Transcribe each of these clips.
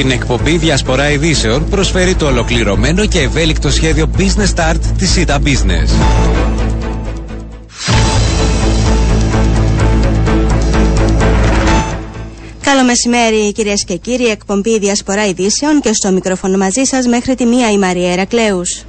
Την εκπομπή Διασπορά Ειδήσεων προσφέρει το ολοκληρωμένο και ευέλικτο σχέδιο Business Start της ΣΥΤΑ Business. Καλό μεσημέρι κυρίες και κύριοι, εκπομπή Διασπορά Ειδήσεων και στο μικρόφωνο μαζί σας μέχρι τη μία η Μαρία Ερακλέους.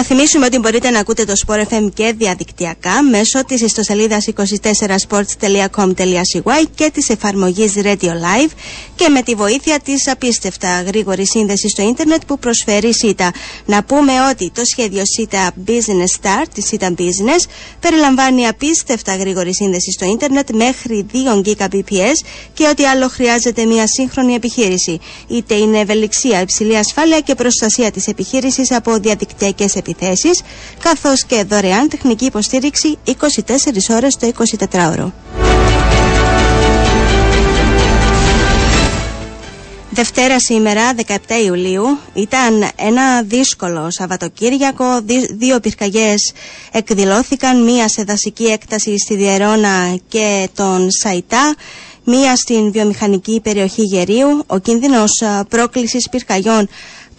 Να θυμίσουμε ότι μπορείτε να ακούτε το Sport FM και διαδικτυακά μέσω της ιστοσελίδας 24sports.com.cy και της εφαρμογής Radio Live και με τη βοήθεια της απίστευτα γρήγορης σύνδεσης στο ίντερνετ που προσφέρει ΣΥΤΑ. Να πούμε ότι το σχέδιο ΣΥΤΑ Business Start, της ΣΥΤΑ Business, περιλαμβάνει απίστευτα γρήγορη σύνδεση στο ίντερνετ μέχρι 2 Gbps και ό,τι άλλο χρειάζεται μια σύγχρονη επιχείρηση. Είτε είναι ευελιξία, υψηλή ασφάλεια και προστασία της επιχείρησης από διαδικτυακές επιθέσεις, καθώς και δωρεάν τεχνική υποστήριξη 24 ώρες το 24ωρο. Δευτέρα σήμερα, 17 Ιουλίου, ήταν ένα δύσκολο Σαββατοκύριακο. Δύο πυρκαγιές εκδηλώθηκαν, μία σε δασική έκταση στη Διερώνα και τον Σαϊτά, μία στην βιομηχανική περιοχή Γερίου. Ο κίνδυνος πρόκλησης πυρκαγιών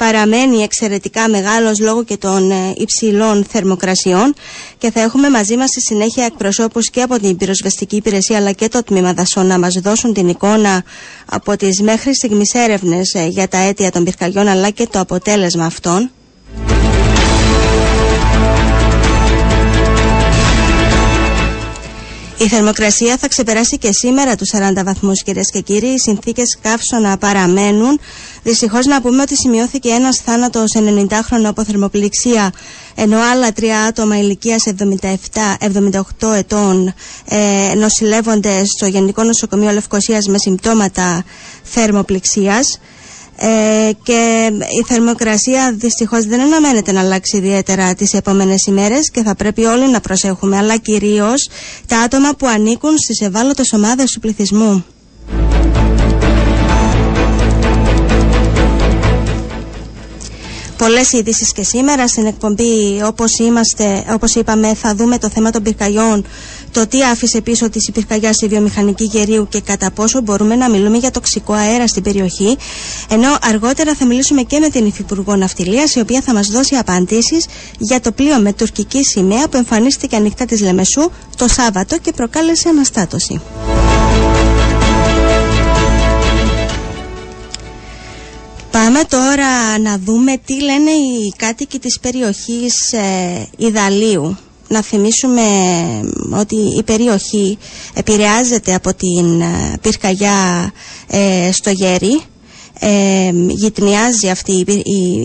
παραμένει εξαιρετικά μεγάλος λόγω και των ε, υψηλών θερμοκρασιών και θα έχουμε μαζί μας στη συνέχεια εκπροσώπους και από την πυροσβεστική υπηρεσία αλλά και το τμήμα δασών να μας δώσουν την εικόνα από τις μέχρι στιγμής έρευνες ε, για τα αίτια των πυρκαγιών αλλά και το αποτέλεσμα αυτών. Η θερμοκρασία θα ξεπεράσει και σήμερα τους 40 βαθμούς, κυρίες και κύριοι. Οι συνθήκες καύσωνα παραμένουν. Δυστυχώς να πούμε ότι σημειώθηκε ένας θάνατος 90χρονο από θερμοπληξία, ενώ άλλα τρία άτομα ηλικίας 77-78 ετών ε, νοσηλεύονται στο Γενικό Νοσοκομείο Λευκοσίας με συμπτώματα θερμοπληξίας. Ε, και η θερμοκρασία δυστυχώς δεν αναμένεται να αλλάξει ιδιαίτερα τις επόμενες ημέρες και θα πρέπει όλοι να προσέχουμε αλλά κυρίως τα άτομα που ανήκουν στις ευάλωτες ομάδες του πληθυσμού. Πολλές ειδήσει και σήμερα στην εκπομπή όπως, είμαστε, όπως είπαμε θα δούμε το θέμα των πυρκαγιών το τι άφησε πίσω της η πυρκαγιά στη βιομηχανική γερίου και κατά πόσο μπορούμε να μιλούμε για τοξικό αέρα στην περιοχή. Ενώ αργότερα θα μιλήσουμε και με την Υφυπουργό Ναυτιλίας, η οποία θα μας δώσει απαντήσεις για το πλοίο με τουρκική σημαία που εμφανίστηκε ανοιχτά της Λεμεσού το Σάββατο και προκάλεσε αναστάτωση. Πάμε τώρα να δούμε τι λένε οι κάτοικοι της περιοχής ε, Ιδαλίου να θυμίσουμε ότι η περιοχή επηρεάζεται από την ε, πυρκαγιά ε, στο Γέρι ε, γυτνιάζει αυτή η,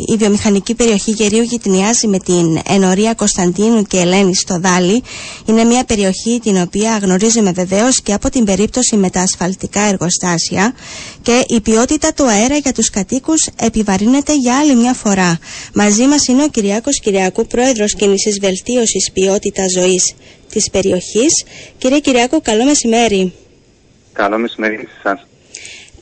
η, βιομηχανική περιοχή Γερίου γυτνιάζει με την ενορία Κωνσταντίνου και Ελένη στο Δάλι. Είναι μια περιοχή την οποία γνωρίζουμε βεβαίως και από την περίπτωση με τα ασφαλτικά εργοστάσια. Και η ποιότητα του αέρα για τους κατοίκους επιβαρύνεται για άλλη μια φορά. Μαζί μας είναι ο Κυριάκος Κυριακού πρόεδρος κίνησης βελτίωσης ποιότητας ζωής της περιοχής. Κύριε Κυριακού καλό μεσημέρι. Καλό μεσημέρι σας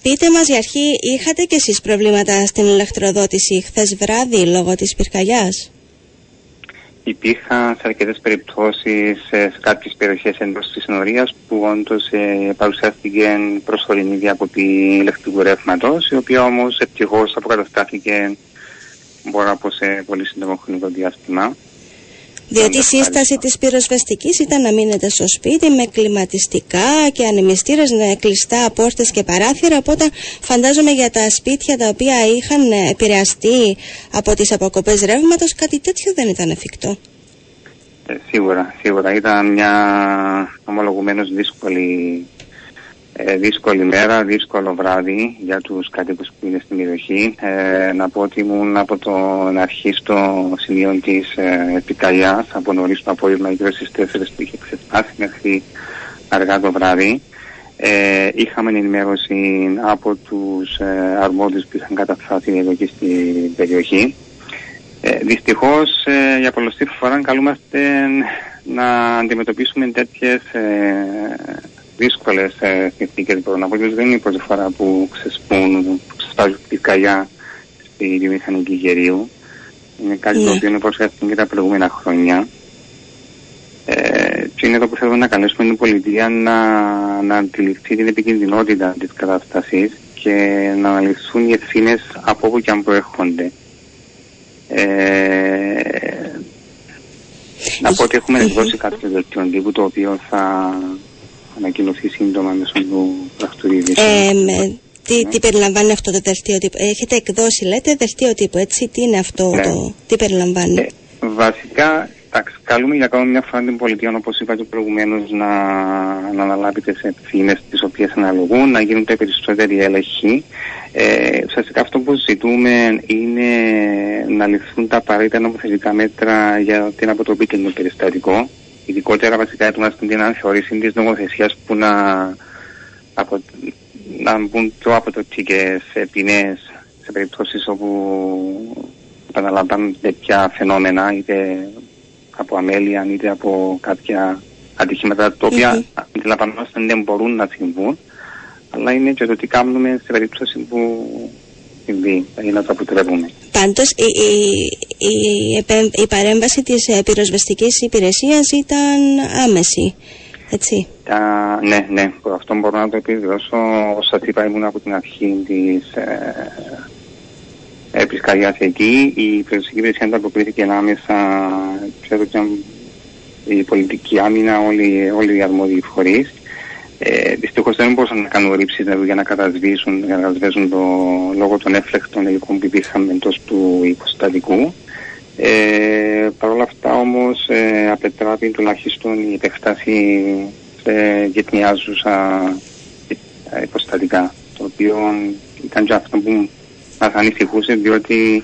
Πείτε μας για αρχή, είχατε κι εσείς προβλήματα στην ηλεκτροδότηση χθες βράδυ λόγω της πυρκαγιάς; Υπήρχαν σε αρκετές περιπτώσεις σε κάποιες περιοχές εντός της ενορίας που όντως ε, παρουσιάστηκε προσωρινή διακοπή ηλεκτρικού ρεύματος η οποία όμως ευτυχώς αποκαταστάθηκε μπορώ να πω σε πολύ σύντομο χρονικό διάστημα. Διότι η σύσταση της πυροσβεστικής ήταν να μείνετε στο σπίτι με κλιματιστικά και ανεμιστήρες με κλειστά πόρτες και παράθυρα. Οπότε φαντάζομαι για τα σπίτια τα οποία είχαν επηρεαστεί από τις αποκοπές ρεύματος κάτι τέτοιο δεν ήταν εφικτό. Ε, σίγουρα, σίγουρα. Ήταν μια ομολογουμένως δύσκολη ε, δύσκολη μέρα, δύσκολο βράδυ για τους κάτοικους που είναι στην περιοχή. Ε, να πω ότι ήμουν από τον αρχή στο σημείο της ε, από νωρίς το απόγευμα γύρω στις 4 που είχε ξεσπάσει μέχρι αργά το βράδυ. Ε, είχαμε ενημέρωση από τους ε, αρμόδιους που είχαν καταφτάσει εδώ και στην περιοχή. Ε, δυστυχώς ε, για πολλωστή φορά καλούμαστε να αντιμετωπίσουμε τέτοιες ε, δύσκολες ε, συνθήκε μπορώ να πω. Δεν είναι η πρώτη φορά που ξεσπούν, που ξεσπάζουν πυρκαγιά στη βιομηχανική γερίου. Είναι κάτι το ναι. οποίο είναι προσφέρθηκε και τα προηγούμενα χρόνια. Ε, και είναι εδώ που θέλουμε να καλέσουμε την πολιτεία να, να αντιληφθεί την επικίνδυνοτητα της κατάστασης και να αναλυθούν οι ευθύνες από όπου και αν προέρχονται. Ε, να πω ότι έχουμε εκδώσει κάποιο δελτίο τύπου το οποίο θα ανακοινωθεί σύντομα μέσω του πρακτορείου. Ε, τι, τι περιλαμβάνει αυτό το δελτίο τύπου; Έχετε εκδώσει, λέτε, δελτίο τύπου, έτσι; Τι είναι αυτό, Ναι. το, τι περιλαμβάνει; Ε, βασικά, εντάξει, καλούμε για ακόμα μια φορά την πολιτεία, όπως είπα και προηγουμένως, να, να αναλάβει τις ευθύνες τις οποίες αναλογούν, να γίνονται περισσότεροι έλεγχοι. Ε, ουσιαστικά αυτό που ζητούμε είναι να ληφθούν τα απαραίτητα νομοθετικά μέτρα για την αποτροπή και το περιστατικό. Ειδικότερα βασικά ετοιμάζεται την αναθεώρηση της νομοθεσίας που να, απο, να μπουν πιο αποδοτικέ ποινές σε περιπτώσεις όπου επαναλαμβάνουν τέτοια φαινόμενα είτε από αμέλεια είτε από κάποια ατυχήματα τα οποία Μμμ. αντιλαμβανόμαστε δεν μπορούν να συμβούν αλλά είναι και το τι κάνουμε σε περίπτωση που συμβεί ή να το αποτρέπουμε. Πάντως η, η, η, επέμ- η παρέμβαση της ε, πυροσβεστικής υπηρεσίας ήταν άμεση, έτσι. Τα, ναι, ναι, αυτό μπορώ να το επιβεβαιώσω. Όπως σας είπα ήμουν από την αρχή της ε, ε, της καριάς εκεί. Η πυροσβεστική υπηρεσία ανταποκρίθηκε άμεσα, ξέρω ότι ήταν η πολιτική άμυνα, όλοι, όλοι οι αρμόδιοι φορείς. Ε, Δυστυχώς δεν μπορούσαν να κάνουν ρήψει δηλαδή, για να κατασβήσουν, για να κατασβέσουν το λόγο των έφλεκτων υλικών που υπήρχαν εντός του υποστατικού. Ε, Παρ' όλα αυτά όμως ε, απετράπει τουλάχιστον η επεκτάση σε γετνιάζουσα ε, υποστατικά το οποίο ήταν και αυτό που μας ανησυχούσε διότι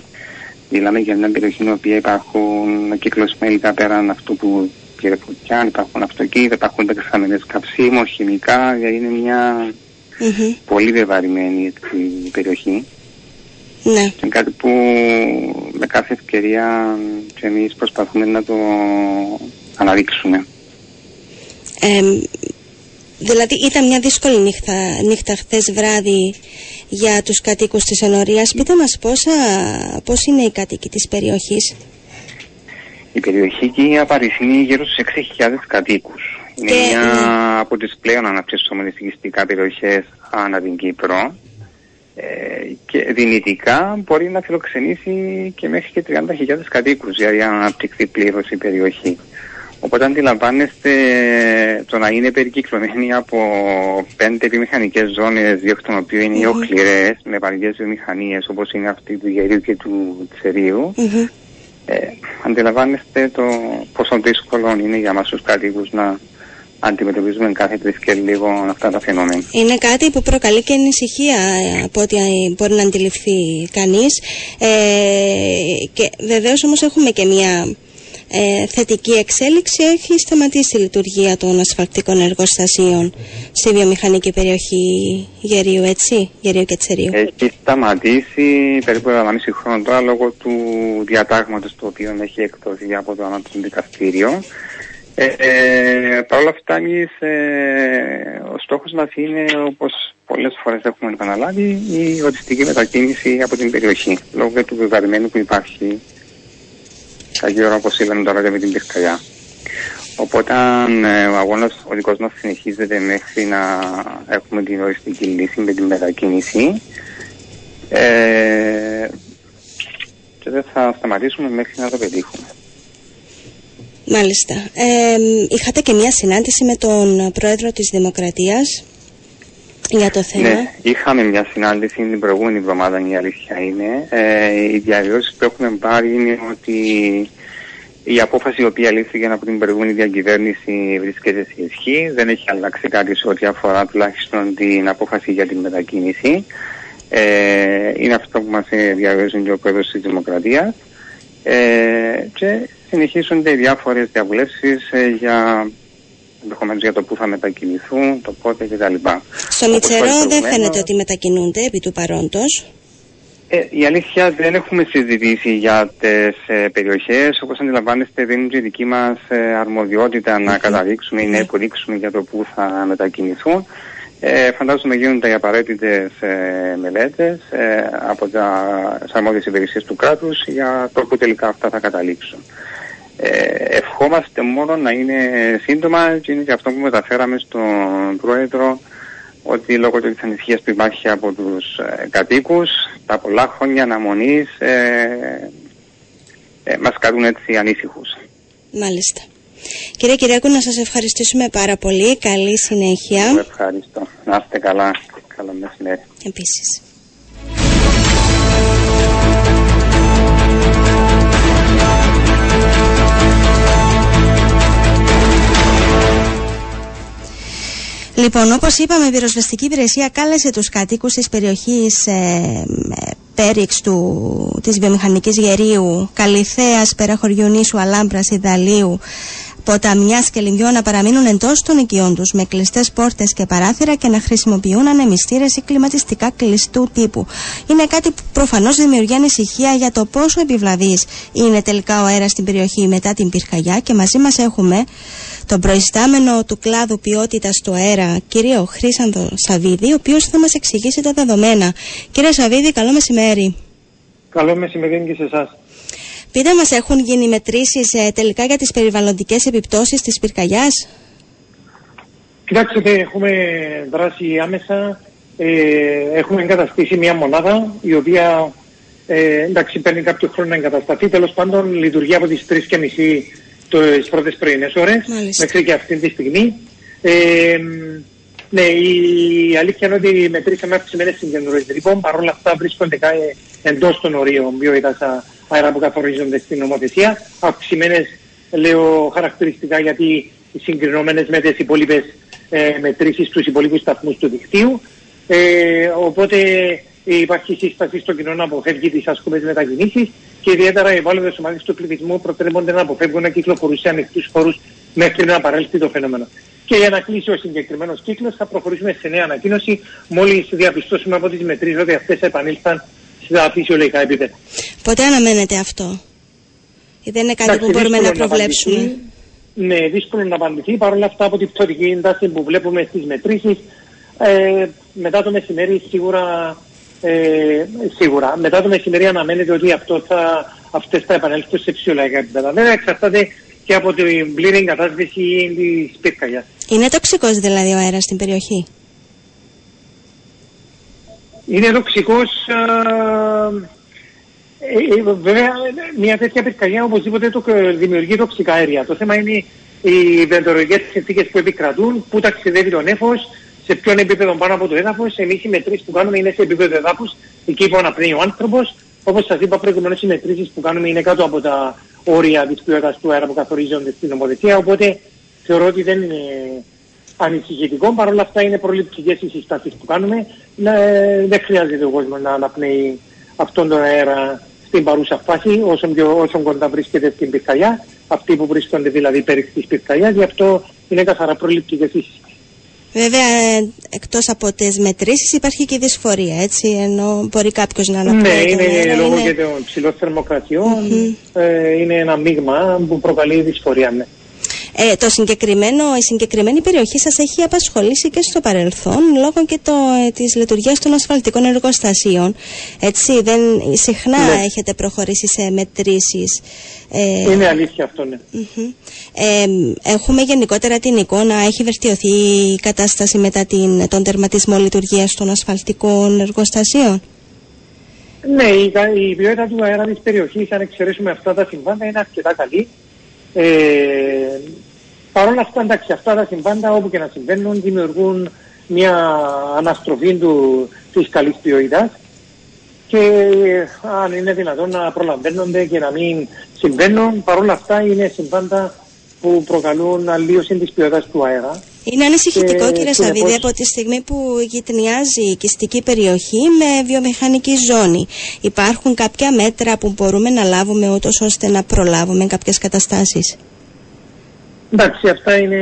μιλάμε για μια περιοχή στην οποία υπάρχουν κυκλωσμένα υλικά πέραν αυτού που πήρε φωτιά, υπάρχουν αυτοκίνητα, υπάρχουν πετρεχαμένες καυσίμων, χημικά, δηλαδή είναι μια Μμμ. πολύ βεβαρημένη έτσι, περιοχή. Ναι. Είναι κάτι που με κάθε ευκαιρία και εμείς προσπαθούμε να το αναδείξουμε. Ε, δηλαδή ήταν μια δύσκολη νύχτα, νύχτα χθες βράδυ για τους κατοίκους της Ενορίας. Πείτε μας πόσα, πώς είναι οι κάτοικοι της περιοχής; Η περιοχή εκεί απαριθμεί γύρω στους 6.000 κατοίκους. Είναι Και, μια ναι. από τις πλέον αναπτυσσόμενες οικιστικά περιοχές ανά την Κύπρο ε, και δυνητικά μπορεί να φιλοξενήσει και μέχρι και 30.000 κατοίκους για να αναπτυχθεί πλήρως η περιοχή. Οπότε αντιλαμβάνεστε το να είναι περικυκλωμένη από πέντε επιμηχανικές ζώνες, δύο εκ των οποίων είναι οι Μμμ. οχληρές με βαριές βιομηχανίες όπως είναι αυτή του γερίου και του τσερίου. Μμμ. Ε, αντιλαμβάνεστε το πόσο δύσκολο είναι για μας τους κατοίκους να αντιμετωπίζουμε κάθε τρεις και λίγο αυτά τα φαινόμενα. Είναι κάτι που προκαλεί και ανησυχία ε, από ό,τι ε, μπορεί να αντιληφθεί κανείς ε, και βεβαίως όμως έχουμε και μια ε, θετική εξέλιξη έχει σταματήσει η λειτουργία των ασφαλτικών εργοστασίων στη βιομηχανική περιοχή Γερίου, έτσι, Γερίου και Τσερίου. Έχει σταματήσει περίπου 1,5 χρόνο τώρα λόγω του διατάγματος το οποίο έχει εκδοθεί από το Ανώτατο Δικαστήριο. Ε, ε, Παρ' όλα αυτά, εμείς, ε, ο στόχος μας είναι, όπως πολλές φορές έχουμε επαναλάβει, η οριστική μετακίνηση από την περιοχή, λόγω του βεβαρημένου που υπάρχει κακή ώρα όπως είπαμε τώρα και με την πυρκαγιά. Οπότε αν, ε, ο αγώνας ο δικός μας συνεχίζεται μέχρι να έχουμε την οριστική λύση με την μετακίνηση ε, και δεν θα σταματήσουμε μέχρι να το πετύχουμε. Μάλιστα. Ε, είχατε και μια συνάντηση με τον Πρόεδρο της Δημοκρατίας για το θέμα. Ναι, είχαμε μια συνάντηση την προηγούμενη εβδομάδα, η αλήθεια είναι. Ε, οι διαβιώσεις που έχουμε πάρει είναι ότι η απόφαση η οποία λήφθηκε από την προηγούμενη διακυβέρνηση βρίσκεται σε ισχύ. Δεν έχει αλλάξει κάτι σε ό,τι αφορά τουλάχιστον την απόφαση για την μετακίνηση. Ε, είναι αυτό που μας διαβιώσει και ο Πρόεδρος της Δημοκρατίας. Ε, και συνεχίζονται διάφορες διαβουλεύσεις ε, για ενδεχομένως για το πού θα μετακινηθούν, το πότε κτλ. Στο Όπως Μητσερό είπα δεν προηγουμένως, φαίνεται ότι μετακινούνται επί του παρόντος. Ε, η αλήθεια δεν έχουμε συζητήσει για τις ε, περιοχές. Όπως αντιλαμβάνεστε δεν είναι και δική μας ε, αρμοδιότητα να Μμμ. καταδείξουμε ή να Ναι. υποδείξουμε για το πού θα μετακινηθούν. Ε, φαντάζομαι γίνονται οι απαραίτητες ε, μελέτες ε, από τα αρμόδιες υπηρεσίες του κράτους για το που τελικά αυτά θα καταλήξουν. Ε, ευχ- ευχόμαστε μόνο να είναι σύντομα και είναι και αυτό που μεταφέραμε στον Πρόεδρο ότι λόγω της ανησυχίας που υπάρχει από τους ε, κατοίκους τα πολλά χρόνια αναμονής ε, ε, μας κάνουν έτσι ανήσυχους. Μάλιστα. Κύριε Κυριακού, να σας ευχαριστήσουμε πάρα πολύ. Καλή συνέχεια. Ευχαριστώ. Να είστε καλά. Καλό μεσημέρι. Επίσης. Λοιπόν, όπως είπαμε, η πυροσβεστική υπηρεσία κάλεσε τους κατοίκους της περιοχής ε, Πέριξ του, της βιομηχανικής γερίου, Καλυθέας, Περαχωριού Νήσου, Αλάμπρας, Ιδαλίου, ποταμιάς και λιμιό να παραμείνουν εντός των οικειών τους με κλειστές πόρτες και παράθυρα και να χρησιμοποιούν ανεμιστήρες ή κλιματιστικά κλειστού τύπου. Είναι κάτι που προφανώς δημιουργεί ανησυχία για το πόσο επιβλαβή είναι τελικά ο αέρας στην περιοχή μετά την πυρκαγιά και μαζί μας έχουμε τον προϊστάμενο του κλάδου ποιότητας του αέρα, κύριο Χρήσανδο Σαββίδη, ο οποίος θα μας εξηγήσει τα δεδομένα. Κύριε Σαββίδη, καλό μεσημέρι. Καλό μεσημέρι και σε εσάς. Πείτε μας, έχουν γίνει μετρήσεις ε, τελικά για τις περιβαλλοντικές επιπτώσεις της πυρκαγιάς; Κοιτάξτε, έχουμε δράσει άμεσα. Ε, έχουμε εγκαταστήσει μια μονάδα η οποία ε, εντάξει παίρνει κάποιο χρόνο να εγκατασταθεί. Τέλος πάντων λειτουργεί από τις 3.30 τις πρώτες πρωινές ώρες μέχρι και αυτή τη στιγμή. Ε, ναι, η αλήθεια είναι ότι μετρήσαμε αυξημένες συγκεντρώσεις. Λοιπόν, παρόλα αυτά βρίσκονται εντός των ορίων βιοειδάσα αέρα που καθορίζονται στην νομοθεσία. Αυξημένες, λέω χαρακτηριστικά γιατί συγκρινόμενες με τις υπόλοιπες ε, μετρήσεις στους υπόλοιπους σταθμούς του δικτύου. Ε, οπότε υπάρχει σύσταση στο κοινό να αποφεύγει τις ασκούμενες μετακινήσεις και ιδιαίτερα οι ευάλωτες ομάδες του πληθυσμού προτρέπονται να αποφεύγουν να κυκλοφορούν σε ανοιχτούς χώρους μέχρι να παρέλθει το φαινόμενο. Και για να κλείσει ο συγκεκριμένος κύκλος, θα προχωρήσουμε σε νέα ανακοίνωση μόλις διαπιστώσουμε από τις μετρήσεις ότι αυτές επανήλθαν στα φυσιολογικά επίπεδα. Πότε αναμένεται αυτό, ή δεν είναι κάτι που μπορούμε να προβλέψουμε. ναι, δύσκολο να απαντηθεί. Παρ' όλα αυτά, από την πτωτική τάση που βλέπουμε στις μετρήσεις, ε, μετά το μεσημέρι σίγουρα, ε, σίγουρα, μετά το μεσημέρι αναμένεται ότι αυτό θα, αυτές θα επανέλθουν σε φυσιολογικά επίπεδα. Βέβαια, εξαρτάται και από την πλήρη εγκατάσταση τη πυρκαγιά. Είναι τοξικός δηλαδή ο αέρας στην περιοχή; Είναι τοξικός, ε, ε, βέβαια μια τέτοια πυρκαγιά οπωσδήποτε το δημιουργεί τοξικά αέρια. Το θέμα είναι οι βεντορογικές συνθήκες που επικρατούν, πού ταξιδεύει το νέφος, σε ποιον επίπεδο πάνω από το έδαφος. Εμείς οι μετρήσεις που κάνουμε είναι σε επίπεδο έδαφους, εκεί που αναπνέει ο άνθρωπος. Όπως σας είπα προηγουμένως οι μετρήσεις που κάνουμε είναι κάτω από τα όρια της ποιότητας του αέρα που καθορίζονται στην νομοθεσία, οπότε θεωρώ ότι δεν είναι ανησυχητικό. Παρ' όλα αυτά είναι προληπτικές οι συστάσεις που κάνουμε. Ε, δεν χρειάζεται ο κόσμος να αναπνέει αυτόν τον αέρα στην παρούσα φάση, όσο, πιο, όσο κοντά βρίσκεται στην πυρκαγιά, αυτοί που βρίσκονται δηλαδή περί της πυρκαγιάς, γι' αυτό είναι καθαρά προληπτικές οι συστάσεις. Βέβαια, εκτός από τις μετρήσεις υπάρχει και η δυσφορία, έτσι, ενώ μπορεί κάποιος να αναπνέει Ναι, είναι λόγω είναι... και των ψηλών θερμοκρατιών, mm-hmm. ε, είναι ένα μείγμα που προκαλεί δυσφορία, ναι. Ε, το συγκεκριμένο, η συγκεκριμένη περιοχή σας έχει απασχολήσει και στο παρελθόν λόγω και το, ε, της λειτουργίας των ασφαλτικών εργοστασίων. Έτσι, δεν, συχνά ναι. έχετε προχωρήσει σε μετρήσεις. Ε, Είναι αλήθεια αυτό, ναι. ε, έχουμε γενικότερα την εικόνα, έχει βελτιωθεί η κατάσταση μετά την, τον τερματισμό λειτουργίας των ασφαλτικών εργοστασίων; Ναι, η, η ποιότητα του αέρα της περιοχής, αν εξαιρέσουμε αυτά τα συμβάντα, είναι αρκετά καλή. Ε, Παρ' όλα αυτά, εντάξει, αυτά τα συμβάντα όπου και να συμβαίνουν δημιουργούν μια αναστροφή του, της καλής ποιότητας. Και αν είναι δυνατόν να προλαμβάνονται και να μην συμβαίνουν, παρόλα αυτά είναι συμβάντα που προκαλούν αλλίωση της ποιότητας του αέρα. Είναι ανησυχητικό και, κύριε Σαββίδη από τη στιγμή που γυτνιάζει η οικιστική περιοχή με βιομηχανική ζώνη. Υπάρχουν κάποια μέτρα που μπορούμε να λάβουμε ούτως ώστε να προλάβουμε κάποιες καταστάσεις; Εντάξει, αυτά είναι,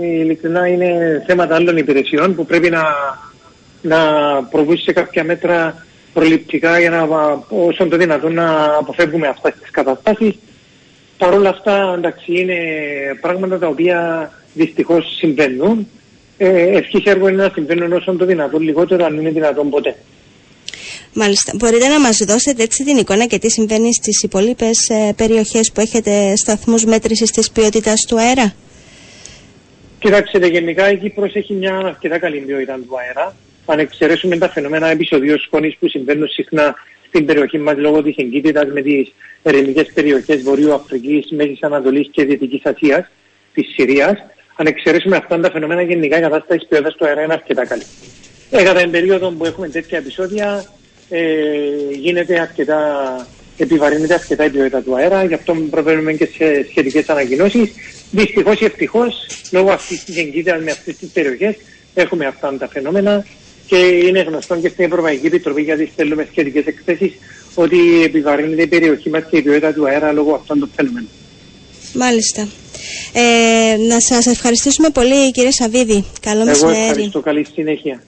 ειλικρινά είναι θέματα άλλων υπηρεσιών που πρέπει να, να προβούν σε κάποια μέτρα προληπτικά για να όσο το δυνατόν να αποφεύγουμε αυτά τις καταστάσεις. Παρ' όλα αυτά, εντάξει, είναι πράγματα τα οποία δυστυχώς συμβαίνουν. Ε, ευχής έργο είναι να συμβαίνουν όσο το δυνατόν λιγότερο, αν είναι δυνατόν ποτέ. Μάλιστα. Μπορείτε να μας δώσετε έτσι την εικόνα και τι συμβαίνει στις υπόλοιπες ε, περιοχές που έχετε σταθμούς μέτρησης της ποιότητας του αέρα; Κοιτάξτε, γενικά η Κύπρος έχει μια αρκετά καλή ποιότητα του αέρα. Αν εξαιρέσουμε τα φαινομένα επεισοδίου σκόνης που συμβαίνουν συχνά στην περιοχή μας λόγω της εγκύτητας με τις ερευνικές περιοχές Βορείου Αφρικής, Μέσης Ανατολής και Δυτικής Ασίας, της Συρίας, αν εξαιρέσουμε αυτά τα φαινομένα, γενικά η κατάσταση ποιότητας του αέρα είναι αρκετά καλή. Ε, κατά την περίοδο που έχουμε τέτοια επεισόδια, ε, γίνεται αρκετά, επιβαρύνεται αρκετά η ποιότητα του αέρα, γι' αυτό προβαίνουμε και σε σχετικές ανακοινώσεις. Δυστυχώς ή ευτυχώς, λόγω αυτής της εγκύτητας με αυτές τις περιοχές, έχουμε αυτά τα φαινόμενα και είναι γνωστό και στην Ευρωπαϊκή Επιτροπή γιατί στέλνουμε σχετικές εκθέσεις ότι επιβαρύνεται η περιοχή μας και η ποιότητα του αέρα λόγω αυτών των φαινομένων. Μάλιστα. Ε, να σας ευχαριστήσουμε πολύ κύριε Σαββίδη. Καλό μεσημέρι. Εγώ ευχαριστώ. Καλή συνέχεια.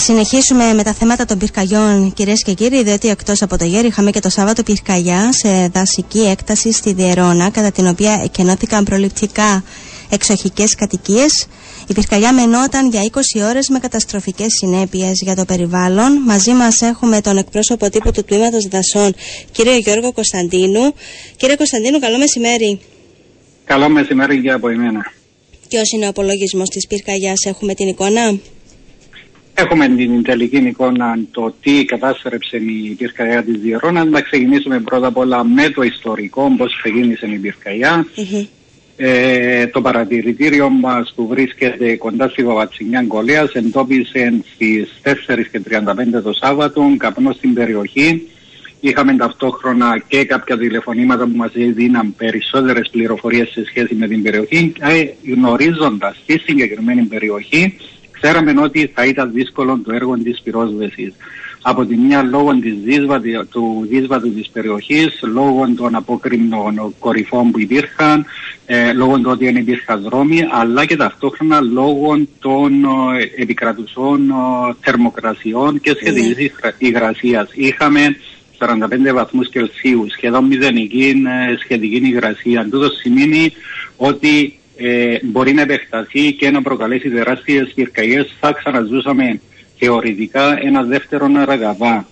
Θα συνεχίσουμε με τα θέματα των πυρκαγιών, κυρίες και κύριοι, διότι εκτός από το γέρι είχαμε και το Σάββατο πυρκαγιά σε δασική έκταση στη Διερώνα, κατά την οποία εκενώθηκαν προληπτικά εξοχικές κατοικίες. Η πυρκαγιά μενόταν για 20 ώρες με καταστροφικές συνέπειες για το περιβάλλον. Μαζί μας έχουμε τον εκπρόσωπο τύπου του τμήματος δασών, κύριο Γιώργο Κωνσταντίνου. Κύριε Κωνσταντίνου, καλό μεσημέρι. Καλό μεσημέρι και από εμένα. Ποιος είναι ο απολογισμός της πυρκαγιάς, έχουμε την εικόνα; Έχουμε την τελική εικόνα το τι κατάστρεψε η πυρκαγιά της Διερώνα. Να ξεκινήσουμε πρώτα απ' όλα με το ιστορικό, πώς ξεκίνησε η πυρκαγιά. Ε, το παρατηρητήριο μας που βρίσκεται κοντά στη Βαβατσινιά Γκολέας εντόπισε στις 4.35 το Σάββατο καπνός στην περιοχή. Είχαμε ταυτόχρονα και κάποια τηλεφωνήματα που μας έδιναν περισσότερες πληροφορίες σε σχέση με την περιοχή. Ε, γνωρίζοντας τη συγκεκριμένη περιοχή Ξέραμε ότι θα ήταν δύσκολο το έργο της πυρόσβεσης. Από τη μία λόγω της του δύσβατου της περιοχής, λόγω των απόκριμνων κορυφών που υπήρχαν, ε, λόγω του ότι δεν υπήρχαν δρόμοι, αλλά και ταυτόχρονα λόγω των ε, επικρατουσών ε, θερμοκρασιών και σχετικής ναι. υγρασίας. Είχαμε 45 βαθμούς Κελσίου, σχεδόν μηδενική ε, σχετική υγρασία. Τούτο σημαίνει ότι ε, μπορεί να επεκταθεί και να προκαλέσει τεράστιες πυρκαγιέ, θα ξαναζούσαμε θεωρητικά ένα δεύτερο ραγαβά.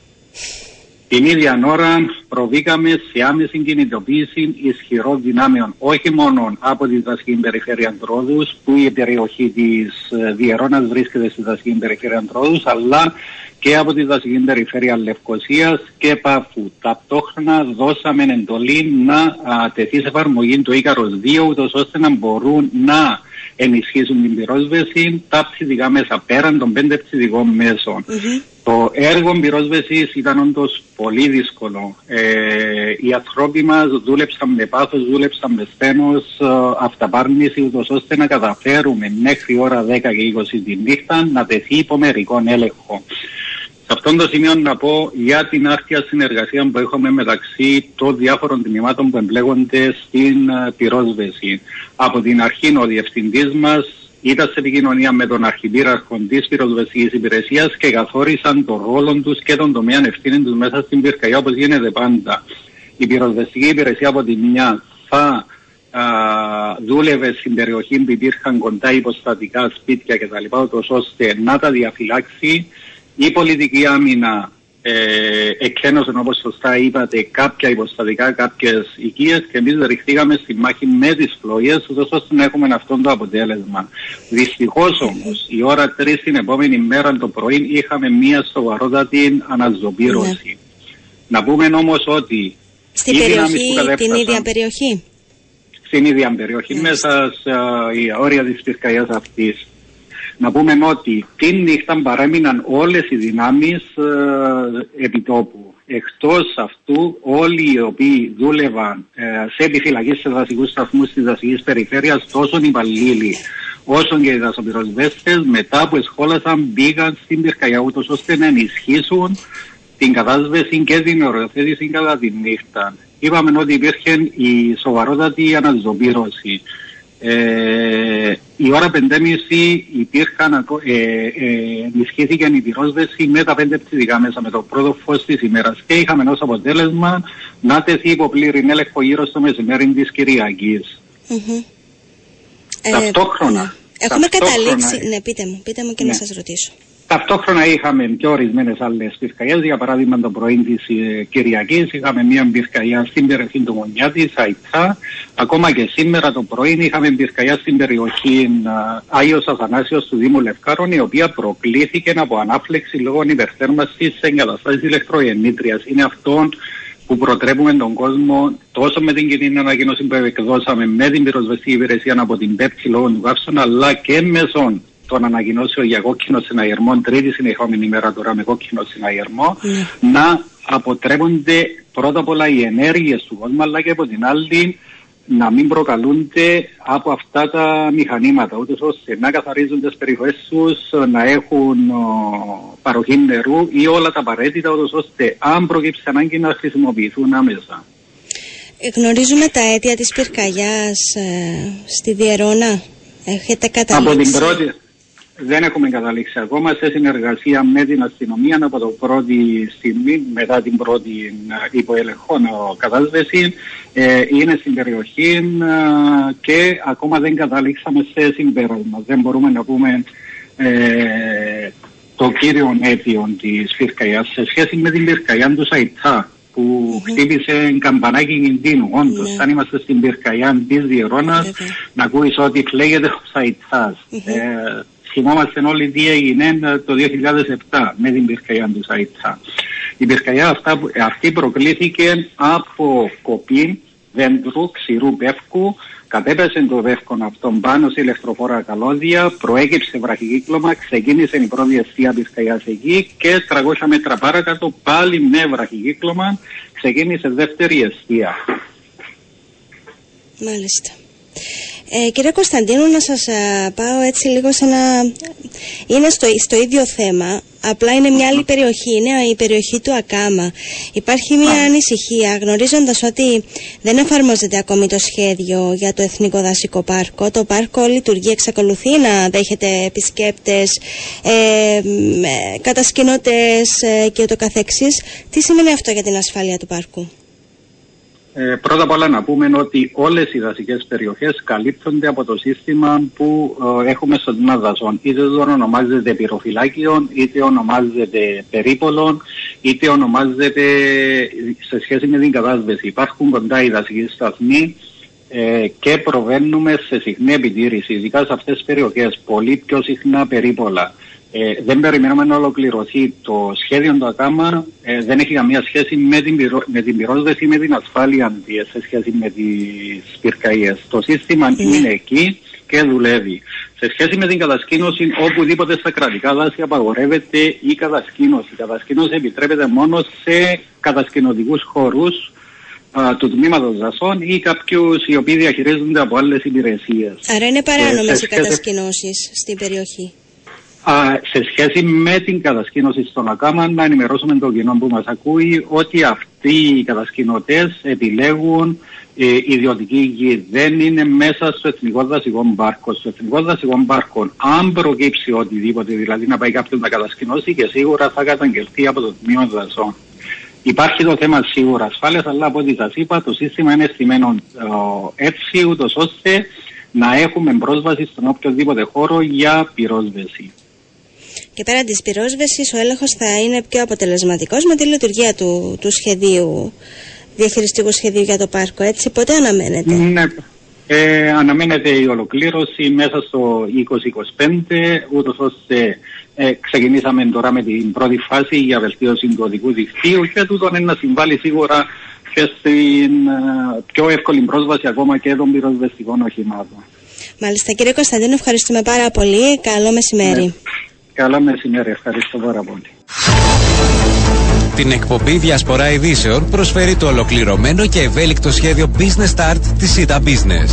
Την ίδια ώρα προβήκαμε σε άμεση κινητοποίηση ισχυρών δυνάμεων όχι μόνο από τη δασική περιφέρεια Αντρόδους που η περιοχή της ε, Διερώνας βρίσκεται στη δασική περιφέρεια Αντρόδους αλλά και από τη δασική περιφέρεια Λευκοσίας και Παφού. Ταυτόχρονα δώσαμε εντολή να α, τεθεί σε εφαρμογή το Ίκαρος 2 ούτως ώστε να μπορούν να ενισχύσουν την πυρόσβεση τα ψηδικά μέσα πέραν των πέντε ψηδικών Το έργο πυρόσβεσης ήταν όντως πολύ δύσκολο. Ε, οι άνθρωποι μας δούλεψαν με πάθος, δούλεψαν με στένο, ε, αυταπάρνηση, ούτως ώστε να καταφέρουμε μέχρι ώρα 10 και 20 τη νύχτα να τεθεί υπομερικών έλεγχο. Σε αυτόν το σημείο να πω για την άρτια συνεργασία που έχουμε μεταξύ των διάφορων τμήματων που εμπλέγονται στην uh, πυρόσβεση. Από την αρχή ο διευθυντής μας ήταν σε επικοινωνία με τον Αρχιπήραρχο της Πυροσβεσική Υπηρεσίας και καθόρισαν τον ρόλο τους και τον τομέα ευθύνη τους μέσα στην πυρκαγιά όπως γίνεται πάντα. Η Πυροσβεστική Υπηρεσία από τη μια θα α, δούλευε στην περιοχή που υπήρχαν κοντά υποστατικά σπίτια κτλ. ώστε να τα διαφυλάξει η πολιτική άμυνα ε, εκένωσε όπως σωστά είπατε κάποια υποστατικά, κάποιες οικίες και εμείς ρηχτήκαμε στη μάχη με τις φλόγε, ώστε να έχουμε αυτό το αποτέλεσμα. Δυστυχώς όμως, η ώρα 3 την επόμενη μέρα το πρωί είχαμε μία σοβαρότατη αναζωπήρωση. Ναι. Να πούμε όμως ότι. Στην περιοχή, την ίδια περιοχή. Στην ίδια περιοχή, ναι. μέσα στα όρια της πυρκαγιάς αυτής. Να πούμε ότι την νύχτα παρέμειναν όλες οι δυνάμεις ε, επιτόπου. Εκτός αυτού όλοι οι οποίοι δούλευαν ε, σε επιφυλακή σε δασικούς σταθμούς της δασικής περιφέρειας τόσο οι υπαλλήλοι όσο και οι δασοπυροσβέστες μετά που εσχόλασαν μπήκαν στην πυρκαγιά ούτως ώστε να ενισχύσουν την κατάσβεση και την οριοθέτηση κατά τη νύχτα. Είπαμε ότι υπήρχε η σοβαρότατη αναζωπήρωση. Ε, η ώρα 5.30 υπήρχαν, ε, ε, ενισχύθηκε η πυρόσβεση με τα πέντε ψηδικά μέσα με το πρώτο φως της ημέρας και είχαμε ως αποτέλεσμα να τεθεί υποπλήρη έλεγχο γύρω στο μεσημέρι της Κυριακής. Mm-hmm. Ταυτόχρονα. Ναι. Έχουμε καταλήξει. Ναι, πείτε μου, πείτε μου και ναι. να σας ρωτήσω. Ταυτόχρονα είχαμε και ορισμένες άλλες πυρκαγιές. Για παράδειγμα, το πρωί της ε, Κυριακής είχαμε μια πυρκαγιά στην περιοχή του Μονιάτη, Αϊτσά. Ακόμα και σήμερα το πρωί είχαμε πυρκαγιά στην περιοχή ε, Άγιος Αθανάσιος του Δήμου Λευκάρων, η οποία προκλήθηκε από ανάφλεξη λόγω υπερθέρμανση σε εγκαταστάσει ηλεκτρογεννήτρια. Είναι αυτό που προτρέπουμε τον κόσμο τόσο με την κοινή ανακοίνωση που εκδώσαμε με την πυροσβεστική υπηρεσία από την πέπτη λόγω του καύσωνα, αλλά και μέσω των ανακοινώσεων για κόκκινο συναγερμό, τρίτη συνεχόμενη ημέρα τώρα με κόκκινο συναγερμό, ναι. να αποτρέπονται πρώτα απ' όλα οι ενέργειες του κόσμου, αλλά και από την άλλη να μην προκαλούνται από αυτά τα μηχανήματα, ούτε ώστε να καθαρίζουν τις περιοχές τους, να έχουν παροχή νερού ή όλα τα απαραίτητα, ούτε ώστε αν προκύψει ανάγκη να χρησιμοποιηθούν άμεσα. Γνωρίζουμε τα αίτια της πυρκαγιάς ε, στη Διερώνα. Έχετε καταλήξει. Από την πρώτη, δεν έχουμε καταλήξει ακόμα σε συνεργασία με την αστυνομία από το πρώτη στιγμή, μετά την πρώτη ε, υποελεγχό κατάσταση. Ε, είναι στην περιοχή ε, και ακόμα δεν καταλήξαμε σε συμπέρασμα. Δεν μπορούμε να πούμε ε, το κύριο αίτιο της πυρκαγιά σε σχέση με την πυρκαγιά του Σαϊτσά που mm-hmm. χτύπησε καμπανάκι κινδύνου. Όντως, mm-hmm. αν είμαστε στην πυρκαγιά της Διερώνα, mm-hmm. να ακούεις ότι φλέγεται ο Σαϊτσά. Ε, θυμόμαστε όλοι τι έγινε το 2007 με την πυρκαγιά του Σαϊτσά. Η πυρκαγιά αυτή προκλήθηκε από κοπή δέντρου, ξηρού πεύκου, κατέπεσε το πεύκο αυτόν πάνω σε ηλεκτροφόρα καλώδια, προέκυψε βραχικύκλωμα, ξεκίνησε η πρώτη αιστεία πυρκαγιάς εκεί και 300 μέτρα παρακάτω πάλι με βραχικύκλωμα ξεκίνησε δεύτερη αιστεία. Μάλιστα. Ε, κύριε Κωνσταντίνου, να σας ε, πάω έτσι λίγο σε ένα... Είναι στο, στο ίδιο θέμα, απλά είναι μια άλλη περιοχή, είναι η περιοχή του Ακάμα. Υπάρχει μια ανησυχία, γνωρίζοντας ότι δεν εφαρμόζεται ακόμη το σχέδιο για το Εθνικό Δασικό Πάρκο. Το πάρκο λειτουργεί, εξακολουθεί να δέχεται επισκέπτες, ε, κατασκηνώτες ε, και ούτω καθεξής. Τι σημαίνει αυτό για την ασφάλεια του πάρκου; Ε, πρώτα απ' όλα να πούμε ότι όλες οι δασικές περιοχές καλύπτονται από το σύστημα που ε, έχουμε στο τμήμα δασών. Είτε το ονομάζεται πυροφυλάκιο, είτε ονομάζεται περίπολο, είτε ονομάζεται σε σχέση με την κατάσβεση. Υπάρχουν κοντά οι δασικοί σταθμοί ε, και προβαίνουμε σε συχνή επιτήρηση, ειδικά σε αυτές τις περιοχές, πολύ πιο συχνά περίπολα. Ε, δεν περιμένουμε να ολοκληρωθεί το σχέδιο του ΑΚΑΜΑ. Ε, δεν έχει καμία σχέση με την, πυρο, με την πυρόσβεση ή με την ασφάλεια σε σχέση με τις πυρκαγιές. Το σύστημα ναι. είναι εκεί και δουλεύει. Σε σχέση με την κατασκήνωση, οπουδήποτε στα κρατικά δάση απαγορεύεται η κατασκήνωση. Η κατασκήνωση επιτρέπεται μόνο σε κατασκηνωτικούς χώρους του τμήματος δασών ή κάποιους οι οποίοι διαχειρίζονται από άλλες υπηρεσίες. Άρα είναι παράνομες ε, οι κατασκηνώσεις στην περιοχή σε σχέση με την κατασκήνωση στον ΑΚΑΜΑ να ενημερώσουμε τον κοινό που μας ακούει ότι αυτοί οι κατασκηνωτές επιλέγουν ε, ιδιωτική γη. Δεν είναι μέσα στο Εθνικό Δασικό Πάρκο. Στο Εθνικό Δασικό Πάρκο, αν προκύψει οτιδήποτε, δηλαδή να πάει κάποιο να κατασκηνώσει και σίγουρα θα καταγγελθεί από το Τμήμα Δασών. Υπάρχει το θέμα σίγουρα ασφάλειας, αλλά από ό,τι σας είπα, το σύστημα είναι στημένο ε, έτσι, ούτως ώστε να έχουμε πρόσβαση στον οποιοδήποτε χώρο για πυρόσβεση. Και πέραν της πυρόσβεσης ο έλεγχος θα είναι πιο αποτελεσματικός με τη λειτουργία του, του σχεδίου, διαχειριστικού σχεδίου για το πάρκο. Έτσι, πότε αναμένεται; Ναι, ε, αναμένεται η ολοκλήρωση μέσα στο 2025, ούτως ώστε ε, ξεκινήσαμε τώρα με την πρώτη φάση για βελτίωση του οδικού δικτύου και τούτο είναι να συμβάλλει σίγουρα και στην ε, πιο εύκολη πρόσβαση ακόμα και των πυροσβεστικών οχημάτων. Μάλιστα κύριε Κωνσταντίνο ευχαριστούμε πάρα πολύ. Καλό μεσημέρι. Ναι. Καλό μεσημέρι. Ευχαριστώ πάρα πολύ. Την εκπομπή Διασπορά Ειδήσεων προσφέρει το ολοκληρωμένο και ευέλικτο σχέδιο Business Start της ΣΥΤΑ Business.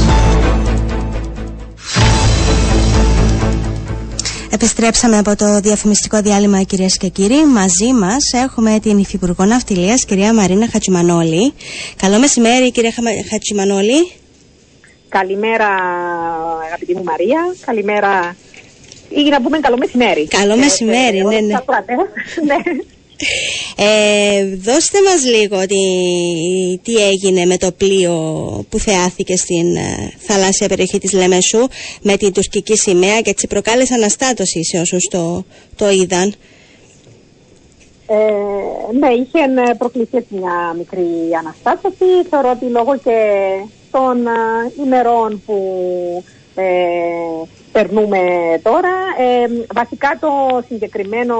Επιστρέψαμε από το διαφημιστικό διάλειμμα κυρίες και κύριοι. Μαζί μας έχουμε την Υφυπουργό Ναυτιλίας, κυρία Μαρίνα Χατσιμανόλη. Καλό μεσημέρι, κυρία Χατσιμανόλη. Καλημέρα, αγαπητή μου Μαρία. Καλημέρα. Ή να πούμε καλό μεσημέρι. Καλό μεσημέρι, ε, ναι, ναι. ναι. Ε, δώστε μας λίγο τι, τι έγινε με το πλοίο που θεάθηκε στην ε, θαλάσσια περιοχή της Λεμεσού με την τουρκική σημαία και έτσι προκάλεσε αναστάτωση σε όσους το, το είδαν. Ε, ναι, είχε προκληθεί μια μικρή αναστάτωση. Θεωρώ ότι λόγω και των ε, ημερών που ε, περνούμε τώρα. Ε, βασικά το συγκεκριμένο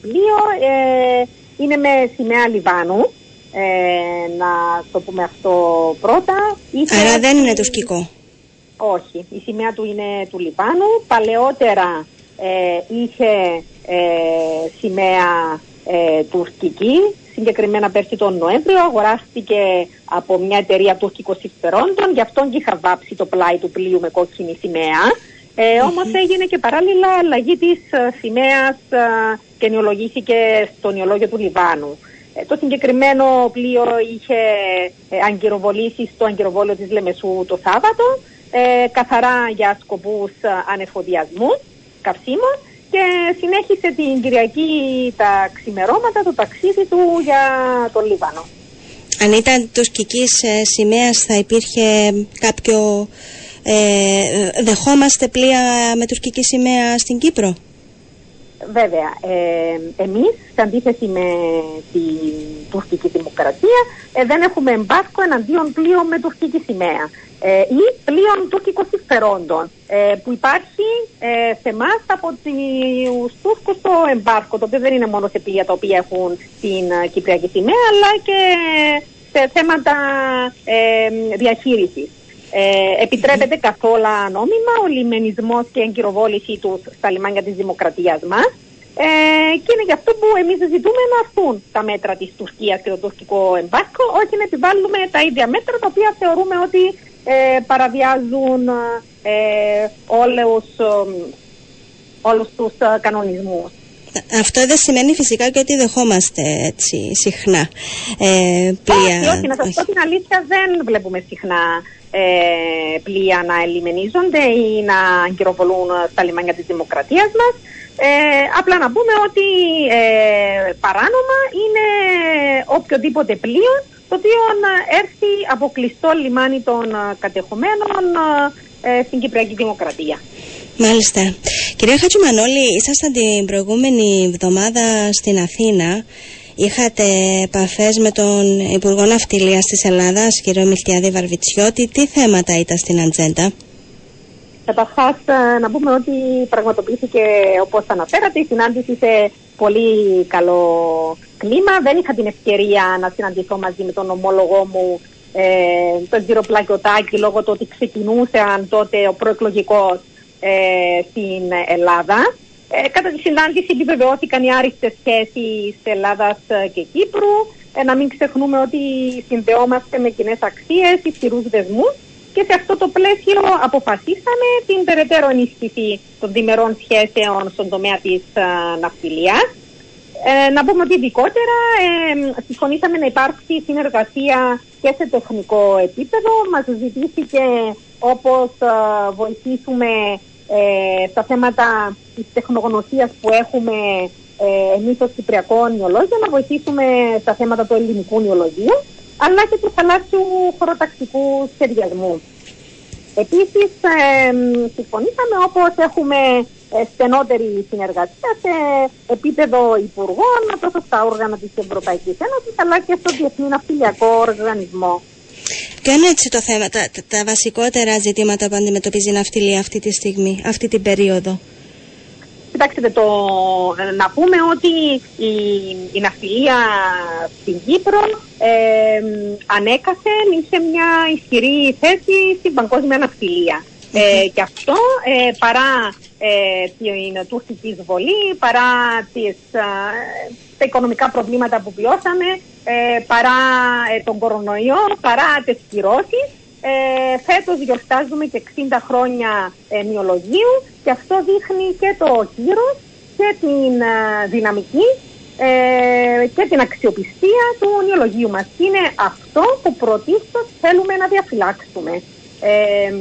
πλοίο ε, είναι με σημαία Λιβάνου. Ε, να το πούμε αυτό πρώτα. Άρα δεν είναι τουρκικό. Όχι, η σημαία του είναι του Λιβάνου. Παλαιότερα είχε σημαία τουρκική συγκεκριμένα πέρσι τον Νοέμβριο, αγοράστηκε από μια εταιρεία τουρκικών συμφερόντων, γι' αυτό και είχα βάψει το πλάι του πλοίου με κόκκινη σημαία. Ε, Όμως έγινε και παράλληλα αλλαγή της ε, σημαίας ε, και νεολογήθηκε στο νεολόγιο του Λιβάνου. Ε, το συγκεκριμένο πλοίο είχε ε, αγκυροβολήσει στο αγκυροβόλιο της Λεμεσού το Σάββατο, ε, καθαρά για σκοπούς ανεφοδιασμού καυσίμων και συνέχισε την Κυριακή τα ξημερώματα το ταξίδι του για τον Λίβανο. Αν ήταν τουρκικής ε, σημαίας θα υπήρχε κάποιο... Ε, δεχόμαστε πλοία με τουρκική σημαία στην Κύπρο; Βέβαια, ε, εμείς, σε αντίθεση με την τουρκική δημοκρατία, ε, δεν έχουμε εμπάρκο εναντίον πλοίων με τουρκική σημαία ε, ή πλοίων τουρκικών συμφερόντων ε, που υπάρχει ε, σε εμάς από τους Τούρκους στο εμπάρκο, το οποίο δεν είναι μόνο σε πλοία τα οποία έχουν την ε, Κυπριακή σημαία, αλλά και σε θέματα ε, διαχείρισης. Ε, επιτρέπεται καθόλου νόμιμα ο λιμενισμός και εγκυροβόληση τους στα λιμάνια της δημοκρατίας μας ε, και είναι γι' αυτό που εμείς ζητούμε να έρθουν τα μέτρα της Τουρκίας και το τουρκικό εμπάρκο, όχι να επιβάλλουμε τα ίδια μέτρα τα οποία θεωρούμε ότι ε, παραβιάζουν ε, όλους, όλους τους κανονισμούς. Αυτό δεν σημαίνει φυσικά και ότι δεχόμαστε έτσι συχνά ε, πλοία. Όχι, όχι, να σας πω την αλήθεια δεν βλέπουμε συχνά ε, πλοία να ελιμενίζονται ή να αγκυροβολούν στα λιμάνια της δημοκρατίας μας. Ε, απλά να πούμε ότι ε, παράνομα είναι οποιοδήποτε πλοίο το οποίο έρθει από κλειστό λιμάνι των κατεχομένων ε, στην Κυπριακή Δημοκρατία. Μάλιστα. Κυρία Χατζουμανόλη, ήσασταν την προηγούμενη εβδομάδα στην Αθήνα. Είχατε επαφές με τον Υπουργό Ναυτιλίας της Ελλάδας, κύριο Μιλτιάδη Βαρβιτσιώτη. Τι θέματα ήταν στην ατζέντα; Καταρχά, ε, να πούμε ότι πραγματοποιήθηκε όπως αναφέρατε η συνάντηση σε πολύ καλό κλίμα. Δεν είχα την ευκαιρία να συναντηθώ μαζί με τον ομόλογό μου, ε, τον κύριο Πλακιωτάκη, λόγω του ότι ξεκινούσε τότε ο προεκλογικός ε, στην Ελλάδα. Ε, κατά τη συνάντηση επιβεβαιώθηκαν οι άριστες σχέσεις Ελλάδας και Κύπρου. Ε, να μην ξεχνούμε ότι συνδεόμαστε με κοινές αξίες, ισχυρούς δεσμούς και σε αυτό το πλαίσιο αποφασίσαμε την περαιτέρω ενίσχυση των διμερών σχέσεων στον τομέα της uh, ναυτιλίας. Ε, να πούμε ότι ειδικότερα ε, συμφωνήσαμε να υπάρξει συνεργασία και σε τεχνικό επίπεδο. Μας ζητήθηκε όπως βοηθήσουμε ε, στα θέματα της τεχνογνωσίας που έχουμε ε, εμείς ως Κυπριακό Νιολόγιο να βοηθήσουμε στα θέματα του ελληνικού νιολογίου αλλά και του θαλάσσιου χωροταξικού σχεδιασμού. Επίσης, ε, συμφωνήσαμε όπως έχουμε ε, στενότερη συνεργασία σε επίπεδο υπουργών, τόσο στα όργανα της Ευρωπαϊκής Ένωσης, αλλά και στο Διεθνή Ναυτιλιακό Οργανισμό. Ποια είναι έτσι το θέμα, τα, τα βασικότερα ζητήματα που αντιμετωπίζει η ναυτιλία αυτή τη στιγμή, αυτή την περίοδο. Κοιτάξτε, το, να πούμε ότι η, η ναυτιλία στην Κύπρο ε, ανέκαθεν είχε μια ισχυρή θέση στην παγκόσμια ναυτιλία. Ε, και αυτό ε, παρά ε, την τουρκική εισβολή, παρά τις, τα οικονομικά προβλήματα που βιώσαμε, ε, παρά ε, τον κορονοϊό, παρά τις κυρώσεις. Ε, φέτος γιορτάζουμε και 60 χρόνια ε, νεολογίου και αυτό δείχνει και το κύρος και την δυναμική ε, και την αξιοπιστία του νεολογίου μας. Είναι αυτό που πρωτίστως θέλουμε να διαφυλάξουμε. Ε,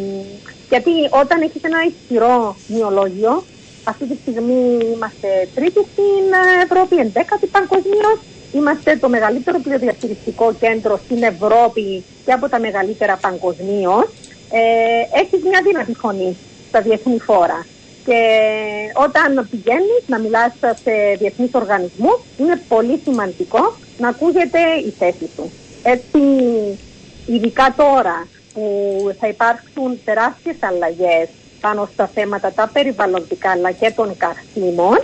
γιατί όταν έχεις ένα ισχυρό νεολόγιο, αυτή τη στιγμή είμαστε τρίτη στην Ευρώπη, εντέκατη παγκοσμίως. Είμαστε το μεγαλύτερο πλειοδιαχειριστικό κέντρο στην Ευρώπη και από τα μεγαλύτερα παγκοσμίως. Ε, έχεις μια δυνατή φωνή στα διεθνή φόρα. Και όταν πηγαίνεις να μιλάς σε διεθνείς οργανισμούς, είναι πολύ σημαντικό να ακούγεται η θέση σου. Έτσι, ειδικά τώρα που θα υπάρξουν τεράστιες αλλαγές πάνω στα θέματα τα περιβαλλοντικά αλλά και των καυσιμων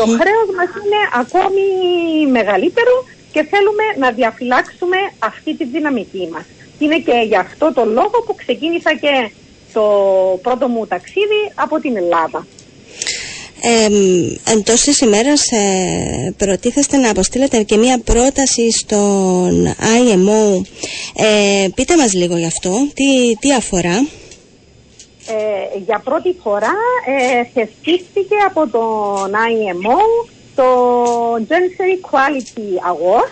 το χρέος μας είναι ακόμη μεγαλύτερο και θέλουμε να διαφυλάξουμε αυτή τη δυναμική μας. Είναι και γι' αυτό το λόγο που ξεκίνησα και το πρώτο μου ταξίδι από την Ελλάδα. Ε, εντός της ημέρας ε, προτίθεστε να αποστείλετε και μία πρόταση στον IMO. Ε, πείτε μας λίγο γι' αυτό, τι, τι αφορά; Ε, για πρώτη φορά ε, θεσπίστηκε από τον IMO το Gender Equality Award,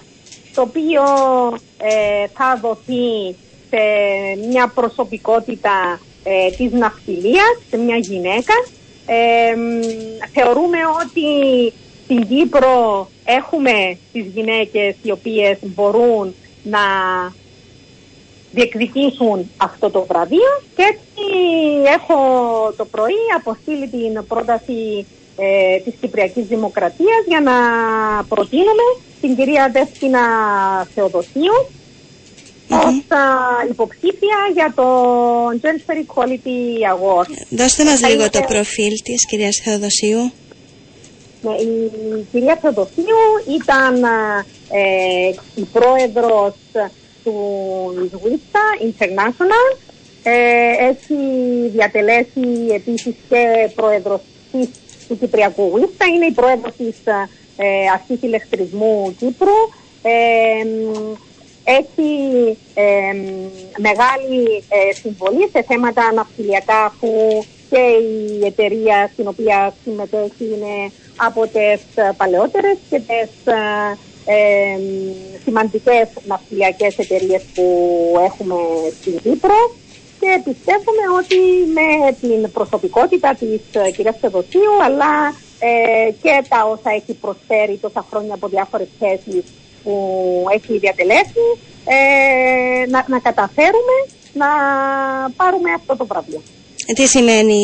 το οποίο ε, θα δοθεί σε μια προσωπικότητα ε, της ναυτιλίας, σε μια γυναίκα. Ε, θεωρούμε ότι στην Κύπρο έχουμε τις γυναίκες οι οποίες μπορούν να διεκδικήσουν αυτό το βραβείο και έτσι έχω το πρωί αποστείλει την πρόταση ε, της Κυπριακής Δημοκρατίας για να προτείνουμε την κυρία Δέσποινα Θεοδοσίου ως υποψήφια για το Gender Equality Award. Δώστε μας λίγο το προφίλ της κυρίας Θεοδοσίου. Ναι, η κυρία Θεοδοσίου ήταν ε, η πρόεδρος του Wista International. Ε, έχει διατελέσει επίσης και πρόεδρος της, του Κυπριακού Wista. Είναι η πρόεδρος της ε, Αρχής Ηλεκτρισμού Κύπρου. Ε, έχει μεγάλη ε, συμβολή σε θέματα ναυτιλιακά αφού και η εταιρεία στην οποία συμμετέχει είναι από τις παλαιότερες και τις ε, σημαντικές ναυτιλιακές εταιρείες που έχουμε στην Κύπρο. Και πιστεύουμε ότι με την προσωπικότητα της ε, κυρίας Θεοδοσίου αλλά ε, και τα όσα έχει προσφέρει τόσα χρόνια από διάφορες θέσεις που έχει διατελέσει ε, να, να καταφέρουμε να πάρουμε αυτό το βραβείο. Τι σημαίνει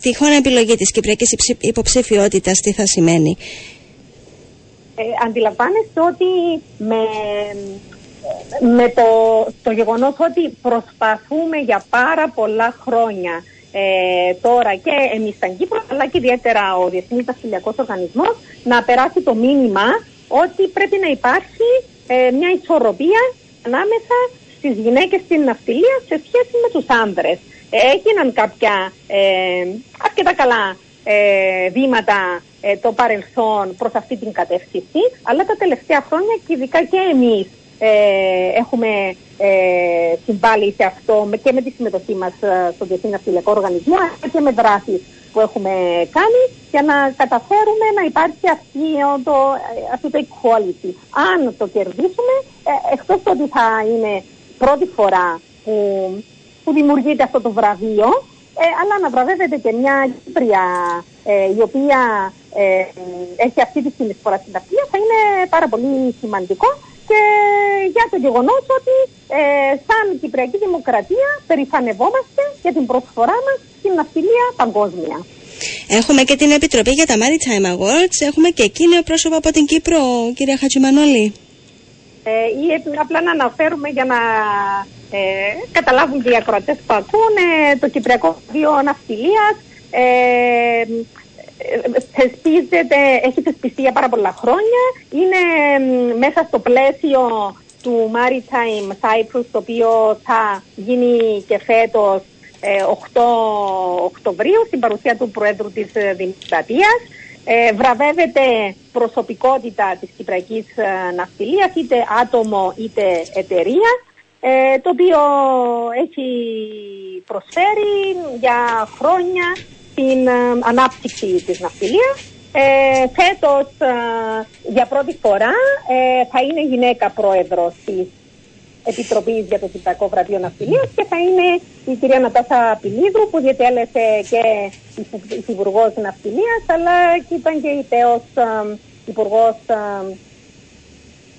τυχόν επιλογή της Κυπριακής υποψηφιότητας, τι θα σημαίνει; Ε, αντιλαμβάνεστε ότι με, με το, το γεγονός ότι προσπαθούμε για πάρα πολλά χρόνια ε, τώρα και εμείς στην Κύπρο αλλά και ιδιαίτερα ο Διεθνής Δαχτυλιακός Οργανισμός να περάσει το μήνυμα ότι πρέπει να υπάρχει ε, μια ισορροπία ανάμεσα στις γυναίκες στην ναυτιλία σε σχέση με τους άνδρες. Ε, έγιναν κάποια ε, αρκετά καλά ε, βήματα ε, το παρελθόν προς αυτή την κατεύθυνση, αλλά τα τελευταία χρόνια και ειδικά και εμείς ε, έχουμε ε, συμβάλει σε αυτό και με τη συμμετοχή μας ε, στον Διεθνή Ναυτιλιακό Οργανισμό και με δράσεις που έχουμε κάνει για να καταφέρουμε να υπάρχει αυτή το, αυτό το equality. Αν το κερδίσουμε, ε, εκτός ότι θα είναι πρώτη φορά που, που δημιουργείται αυτό το βραβείο, ε, αλλά να βραβεύεται και μια Κύπρια ε, η οποία ε, έχει αυτή τη συνεισφορά στην ταυτία θα είναι πάρα πολύ σημαντικό και για το γεγονός ότι ε, σαν Κυπριακή Δημοκρατία περηφανευόμαστε για την προσφορά μας στην ναυτιλία παγκόσμια. Έχουμε και την Επιτροπή για τα Maritime Awards. Έχουμε και εκείνη πρόσωπο από την Κύπρο, κυρία Χατζημανόλη. Ε, ή απλά να αναφέρουμε για να ε, καταλάβουν και οι ακροατές που ακούνε το Κυπριακό Βίο Ναυτιλίας ε, θεσπίζεται, έχει θεσπιστεί για πάρα πολλά χρόνια. Είναι μέσα στο πλαίσιο του Maritime Cyprus, το οποίο θα γίνει και φέτος 8 Οκτωβρίου στην παρουσία του Προέδρου της Δημοκρατίας. βραβεύεται προσωπικότητα της Κυπριακής Ναυτιλίας, είτε άτομο είτε εταιρεία, το οποίο έχει προσφέρει για χρόνια την ανάπτυξη της ναυτιλίας ε, φέτος ε, για πρώτη φορά ε, θα είναι γυναίκα πρόεδρος της Επιτροπής για το Κυπριακό Βραβείο Ναυτιλίας και θα είναι η κυρία Νατάσα Πιλίδρου που διατέλεσε και Υπουργό Ναυτιλίας αλλά και ήταν και η τέος ε, Υπουργός ε,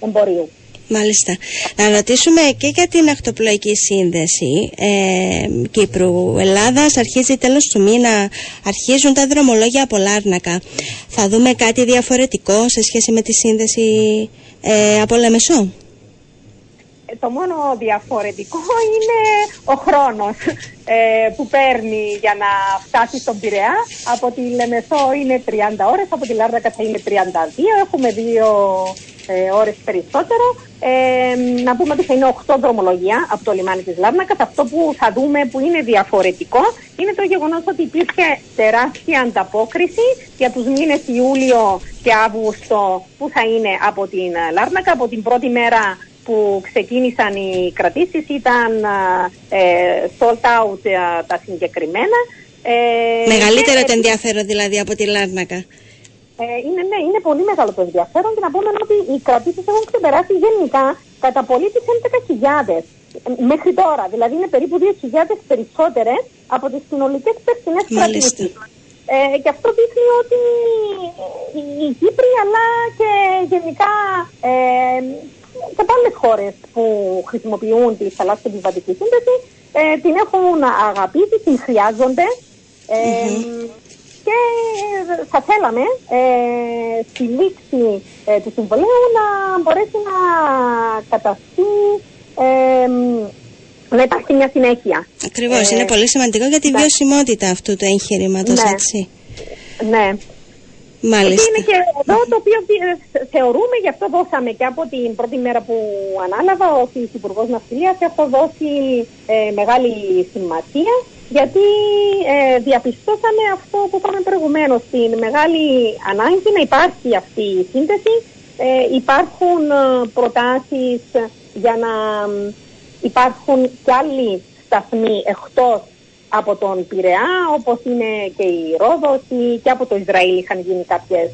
Εμπορίου. Μάλιστα. Να ρωτήσουμε και για την ακτοπλοϊκή σύνδεση ε, Κύπρου-Ελλάδας. Αρχίζει τέλος του μήνα, αρχίζουν τα δρομολόγια από Λάρνακα. Θα δούμε κάτι διαφορετικό σε σχέση με τη σύνδεση ε, από Λεμεσό; Ε, το μόνο διαφορετικό είναι ο χρόνος ε, που παίρνει για να φτάσει στον Πειραιά. Από τη Λεμεσό είναι 30 ώρες, από τη Λάρνακα θα είναι 32. Έχουμε δύο ε, ώρες περισσότερο. Ε, να πούμε ότι θα είναι 8 δρομολογία από το λιμάνι της Λάρνακας. Αυτό που θα δούμε που είναι διαφορετικό είναι το γεγονός ότι υπήρχε τεράστια ανταπόκριση για τους μήνες Ιούλιο και Αύγουστο που θα είναι από την Λάρνακα. Από την πρώτη μέρα που ξεκίνησαν οι κρατήσεις ήταν ε, sold out ε, τα συγκεκριμένα. Ε, Μεγαλύτερο το ενδιαφέρον δηλαδή από τη Λάρνακα. Ε, είναι, ναι, είναι πολύ μεγάλο το ενδιαφέρον και να πούμε ότι οι κρατήσεις έχουν ξεπεράσει γενικά κατά πολύ τις 11.000 ε, μέχρι τώρα. Δηλαδή είναι περίπου 2.000 περισσότερες από τις συνολικές περσινές κρατήσεις. Ε, και αυτό δείχνει ότι οι Κύπροι αλλά και γενικά ε, και άλλε χώρες που χρησιμοποιούν τη θαλάσσια επιβατική σύνδεσης ε, την έχουν αγαπήσει, την χρειάζονται. Ε, και θα θέλαμε ε, στη λήξη ε, του συμβολέου να μπορέσει να καταστεί ε, να υπάρχει μια συνέχεια. Ακριβώς. Ε, είναι πολύ σημαντικό για τη ναι. βιωσιμότητα αυτού του εγχειρήματος, ναι. έτσι. Ναι. Μάλιστα. Είναι και εδώ το οποίο θεωρούμε, γι' αυτό δώσαμε και από την πρώτη μέρα που ανάλαβα ως Υπουργός Ναυτιλίας, έχω δώσει ε, μεγάλη σημασία γιατί ε, διαπιστώσαμε αυτό που είπαμε προηγουμένως, την μεγάλη ανάγκη να υπάρχει αυτή η σύνδεση. Ε, υπάρχουν ε, προτάσεις για να υπάρχουν και άλλοι σταθμοί εκτός από τον Πειραιά, όπως είναι και η Ρόδος και από το Ισραήλ είχαν γίνει κάποιες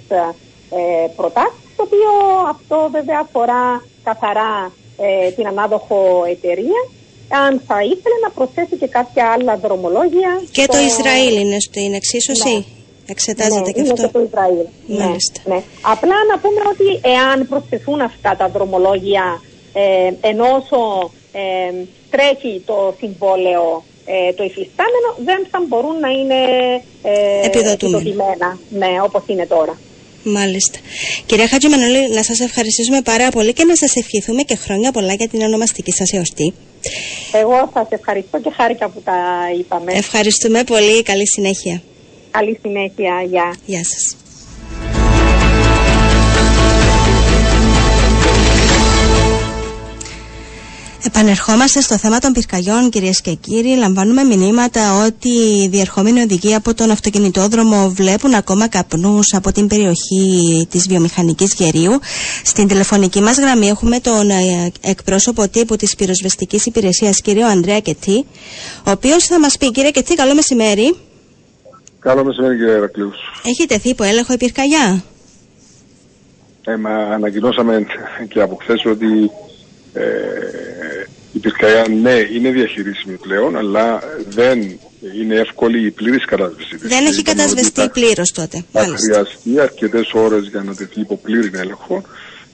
ε, προτάσεις, το οποίο αυτό βέβαια αφορά καθαρά ε, την ανάδοχο εταιρεία αν θα ήθελε να προσθέσει και κάποια άλλα δρομολόγια. Και το, Ισραήλ είναι στην εξίσωση; Ναι. Εξετάζεται ναι, και είναι αυτό. Και το Ισραήλ. Ναι, ναι. Απλά να πούμε ότι εάν προσθεθούν αυτά τα δρομολόγια ε, ενώ ε, τρέχει το συμβόλαιο ε, το υφιστάμενο δεν θα μπορούν να είναι ε, επιδοτημένα ναι, όπως είναι τώρα. Μάλιστα. Κυρία Χατζη Μανώλη, να σας ευχαριστήσουμε πάρα πολύ και να σας ευχηθούμε και χρόνια πολλά για την ονομαστική σας εορτή. Εγώ σας ευχαριστώ και χάρηκα που τα είπαμε. Ευχαριστούμε πολύ. Καλή συνέχεια. Καλή συνέχεια. Γεια. Γεια σας. Επανερχόμαστε στο θέμα των πυρκαγιών, κυρίες και κύριοι. Λαμβάνουμε μηνύματα ότι οι διερχόμενοι οδηγοί από τον αυτοκινητόδρομο βλέπουν ακόμα καπνούς από την περιοχή της βιομηχανικής Γερίου. Στην τηλεφωνική μας γραμμή έχουμε τον ε, εκπρόσωπο τύπου της πυροσβεστικής υπηρεσίας, κύριο Ανδρέα Κετή, ο οποίος θα μας πει, κύριε Κετή, καλό μεσημέρι. Καλό μεσημέρι, κύριε Ερακλήου. Έχει τεθεί υπό έλεγχο η πυρκαγιά; Ε, μα ανακοινώσαμε και από χθες ότι ε, η πυρκαγιά ναι είναι διαχειρίσιμη πλέον αλλά δεν είναι εύκολη η πλήρης κατάσβεση Δεν έχει κατασβεστεί πλήρως τότε. Θα χρειαστεί αρκετές ώρες για να τεθεί υπό πλήρη έλεγχο.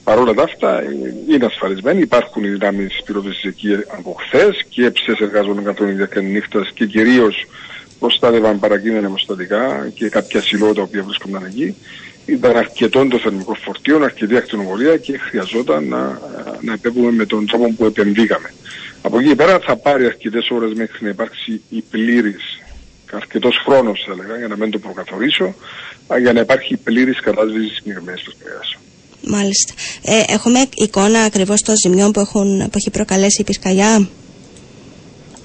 Παρ' όλα αυτά είναι ασφαλισμένοι. Υπάρχουν οι δυνάμεις πυροβίση εκεί από χθες και έψε εργάζονται καθόλου για νύχτας και κυρίως προστάτευαν παρακείμενα αιμοστατικά και κάποια σιλότα που βρίσκονταν εκεί ήταν αρκετό το θερμικό φορτίο, αρκετή ακτινοβολία και χρειαζόταν να, να επέμβουμε με τον τρόπο που επεμβήκαμε. Από εκεί πέρα θα πάρει αρκετές ώρες μέχρι να υπάρξει η πλήρης, αρκετός χρόνος θα έλεγα, για να μην το προκαθορίσω, για να υπάρχει πλήρης κατάσβεση τη συγκεκριμένη πυρκαγιά. Μάλιστα. Ε, έχουμε εικόνα ακριβώς των ζημιών που, έχουν, που έχει προκαλέσει η πυρκαγιά.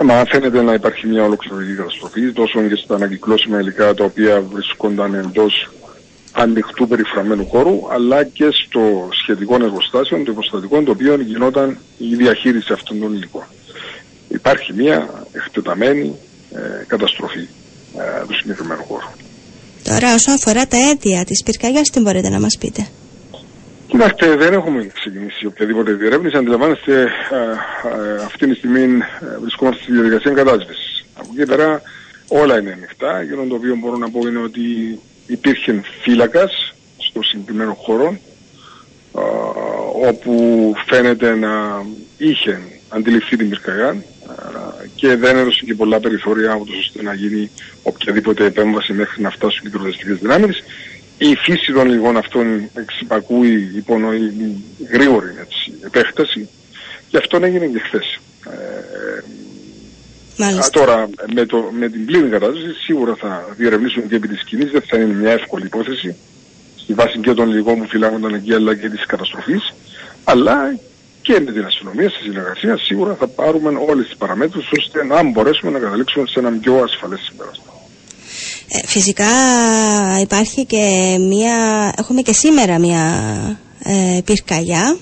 Μα φαίνεται να υπάρχει μια ολοκληρωτική καταστροφή τόσο και στα ανακυκλώσιμα υλικά τα οποία βρισκόνταν εντός ανοιχτού περιφραμένου χώρου αλλά και στο σχετικό εργοστάσιο, το υποστατικό το οποίο γινόταν η διαχείριση αυτών των υλικών. Υπάρχει μια εκτεταμένη ε, καταστροφή ε, του συγκεκριμένου χώρου. Τώρα όσον αφορά τα αίτια της πυρκαγιάς τι μπορείτε να μας πείτε; Κοιτάξτε, δεν έχουμε ξεκινήσει οποιαδήποτε διερεύνηση. Αντιλαμβάνεστε, α, α, αυτή τη στιγμή ε, βρισκόμαστε στη διαδικασία εγκατάσβεσης. Από εκεί πέρα όλα είναι ανοιχτά. Εκείνο το οποίο μπορώ να πω είναι ότι υπήρχε φύλακας στο συγκεκριμένο χώρο α, όπου φαίνεται να είχε αντιληφθεί την πυρκαγιά και δεν έδωσε και πολλά περιθώρια ώστε να γίνει οποιαδήποτε επέμβαση μέχρι να φτάσουν οι πυροδεστικές δυνάμεις η φύση των λιγών αυτών εξυπακούει υπονοεί γρήγορη έτσι, επέκταση και αυτό έγινε και χθες. Ε, τώρα με, το, με την πλήρη κατάσταση σίγουρα θα διερευνήσουμε και επί της σκηνής, δεν θα είναι μια εύκολη υπόθεση. Στη βάση και των λιγών που φυλάγονταν εκεί αλλά και της καταστροφής. Αλλά και με την αστυνομία στη συνεργασία σίγουρα θα πάρουμε όλες τις παραμέτρους ώστε να μπορέσουμε να καταλήξουμε σε ένα πιο ασφαλές συμπέρασμα. Ε, φυσικά υπάρχει και μία, έχουμε και σήμερα μία ε, πυρκαγιά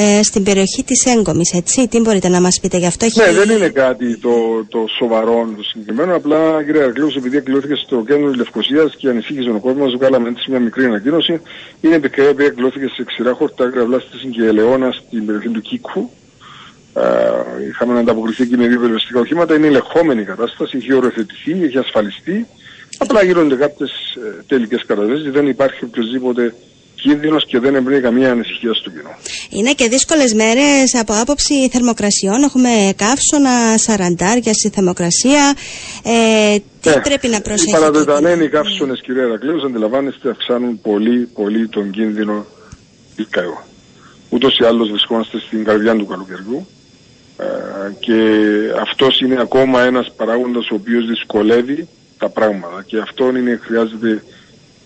ε, στην περιοχή της Έγκομης, έτσι. Τι μπορείτε να μας πείτε γι' αυτό; Ναι, δεν είναι κάτι το, το σοβαρό το συγκεκριμένο. Απλά, κύριε Αρκλήους, επειδή εκλώθηκε στο κέντρο της Λευκοσίας και ανησύχησε ο κόσμος, βγάλαμε έτσι μια μικρή ανακοίνωση. Είναι πυρκαγιά που εκλώθηκε σε ξηρά χορτά, γραυλάστηση και ελαιώνα στην περιοχή του Κίκου. Uh, είχαμε να ανταποκριθεί και με δύο περιοριστικά οχήματα. Είναι ελεγχόμενη η κατάσταση, έχει οριοθετηθεί, έχει ασφαλιστεί. Απλά γίνονται κάποιες ε, τελικές καταδέσεις, δεν υπάρχει οποιοδήποτε κίνδυνος και δεν εμπνέει καμία ανησυχία στο κοινό. Είναι και δύσκολες μέρες από άποψη θερμοκρασιών. Έχουμε καύσωνα, σαραντάρια στη θερμοκρασία. Ε, τι ε, πρέπει να προσέχετε. Οι παρατεταμένοι καύσωνες κύριε Ερακλέους αντιλαμβάνεστε αυξάνουν πολύ πολύ τον κίνδυνο πυρκαγιού. Ούτως ή άλλως βρισκόμαστε στην καρδιά του καλοκαιριού ε, και αυτός είναι ακόμα ένας παράγοντας ο οποίος δυσκολεύει τα πράγματα και αυτό είναι, χρειάζεται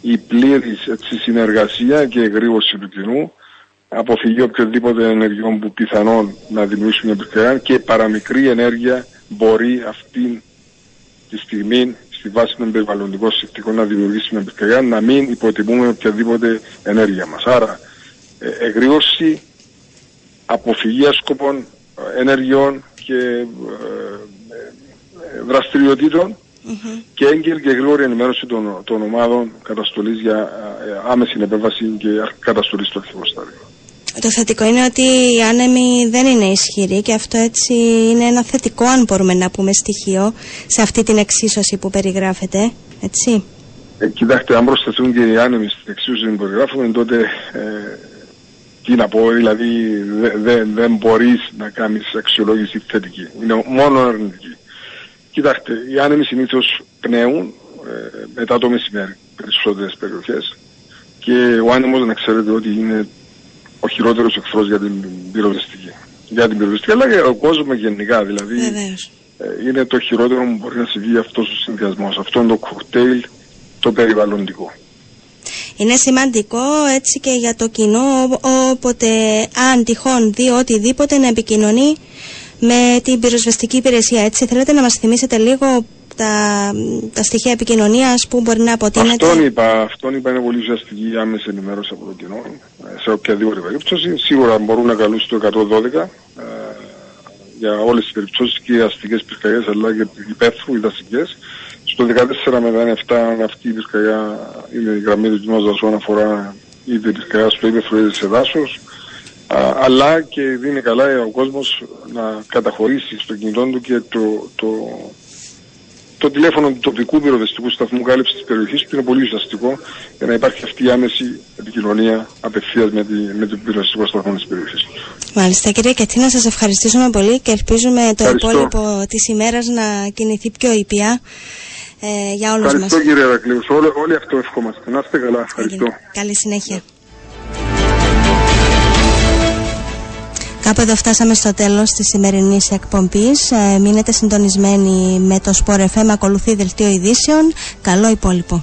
η πλήρης έτσι, συνεργασία και εγρήγορση του κοινού αποφυγή οποιοδήποτε ενεργειών που πιθανόν να δημιουργήσουν μια πυρκαγιά και παραμικρή ενέργεια μπορεί αυτή τη στιγμή στη βάση των περιβαλλοντικών συνθήκων να δημιουργήσει μια πυρκαγιά να μην υποτιμούμε οποιαδήποτε ενέργεια μας. Άρα ε, εγρήγορση, αποφυγή άσκοπων ενεργειών και ε, ε, δραστηριοτήτων mm-hmm. και έγκαιρη και γρήγορη ενημέρωση των, των ομάδων καταστολής για ε, άμεση επέμβαση και καταστολής στο αρχικό στάδιο. Το θετικό είναι ότι οι άνεμοι δεν είναι ισχυροί και αυτό έτσι είναι ένα θετικό αν μπορούμε να πούμε στοιχείο σε αυτή την εξίσωση που περιγράφεται, έτσι. Ε, κοιτάξτε, αν προσθεθούν και οι άνεμοι στην εξίσωση που περιγράφουμε, τότε ε, τι να πω, δηλαδή δεν δε, δε μπορείς να κάνεις αξιολόγηση θετική. Είναι μόνο αρνητική. Κοιτάξτε, οι άνεμοι συνήθως πνέουν ε, μετά το μεσημέρι περισσότερες περιοχές και ο άνεμος να ξέρετε ότι είναι ο χειρότερος εχθρός για την πυροσβεστική. Για την πυροσβεστική αλλά και ο κόσμος γενικά δηλαδή ε, είναι το χειρότερο που μπορεί να συμβεί αυτός ο συνδυασμός, αυτό το κοκτέιλ το περιβαλλοντικό. Είναι σημαντικό έτσι και για το κοινό όποτε αν τυχόν δει οτιδήποτε να επικοινωνεί με την πυροσβεστική υπηρεσία. Έτσι, θέλετε να μας θυμίσετε λίγο τα, τα στοιχεία επικοινωνίας που μπορεί να αποτείνεται; Αυτόν είπα, αυτόν είπα είναι πολύ ουσιαστική η άμεση ενημέρωση από το κοινό σε οποιαδήποτε περίπτωση. Σίγουρα μπορούν να καλούν στο 112 ε, για όλες τις περιπτώσεις και οι αστικές πυρκαγιές αλλά και υπαίθρου, οι δασικές. Στο 14 με 7 αυτή η πυρκαγιά είναι η γραμμή του κοινού δασών αφορά είτε πυρκαγιά στο ύπεθρο είτε σε δάσος αλλά και δίνει καλά ο κόσμος να καταχωρήσει στο κινητό του και το, το, το τηλέφωνο του τοπικού πυροδεστικού σταθμού κάλυψης της περιοχής που είναι πολύ ουσιαστικό για να υπάρχει αυτή η άμεση επικοινωνία απευθείας με, τη, με το πυροδεστικό σταθμό της περιοχής. Μάλιστα κύριε Κατσίνα σας ευχαριστήσουμε πολύ και ελπίζουμε το Ευχαριστώ. υπόλοιπο της ημέρας να κινηθεί πιο ήπια ε, για όλους Ευχαριστώ, μας. Ευχαριστώ κύριε Ρακλήους. Όλοι, όλοι αυτό ευχόμαστε. Να είστε καλά. Ευχαριστώ. Καλή συνέχεια. Κάπου εδώ φτάσαμε στο τέλος της σημερινής εκπομπής. Ε, μείνετε συντονισμένοι με το Sport FM, ακολουθεί δελτίο ειδήσεων. Καλό υπόλοιπο.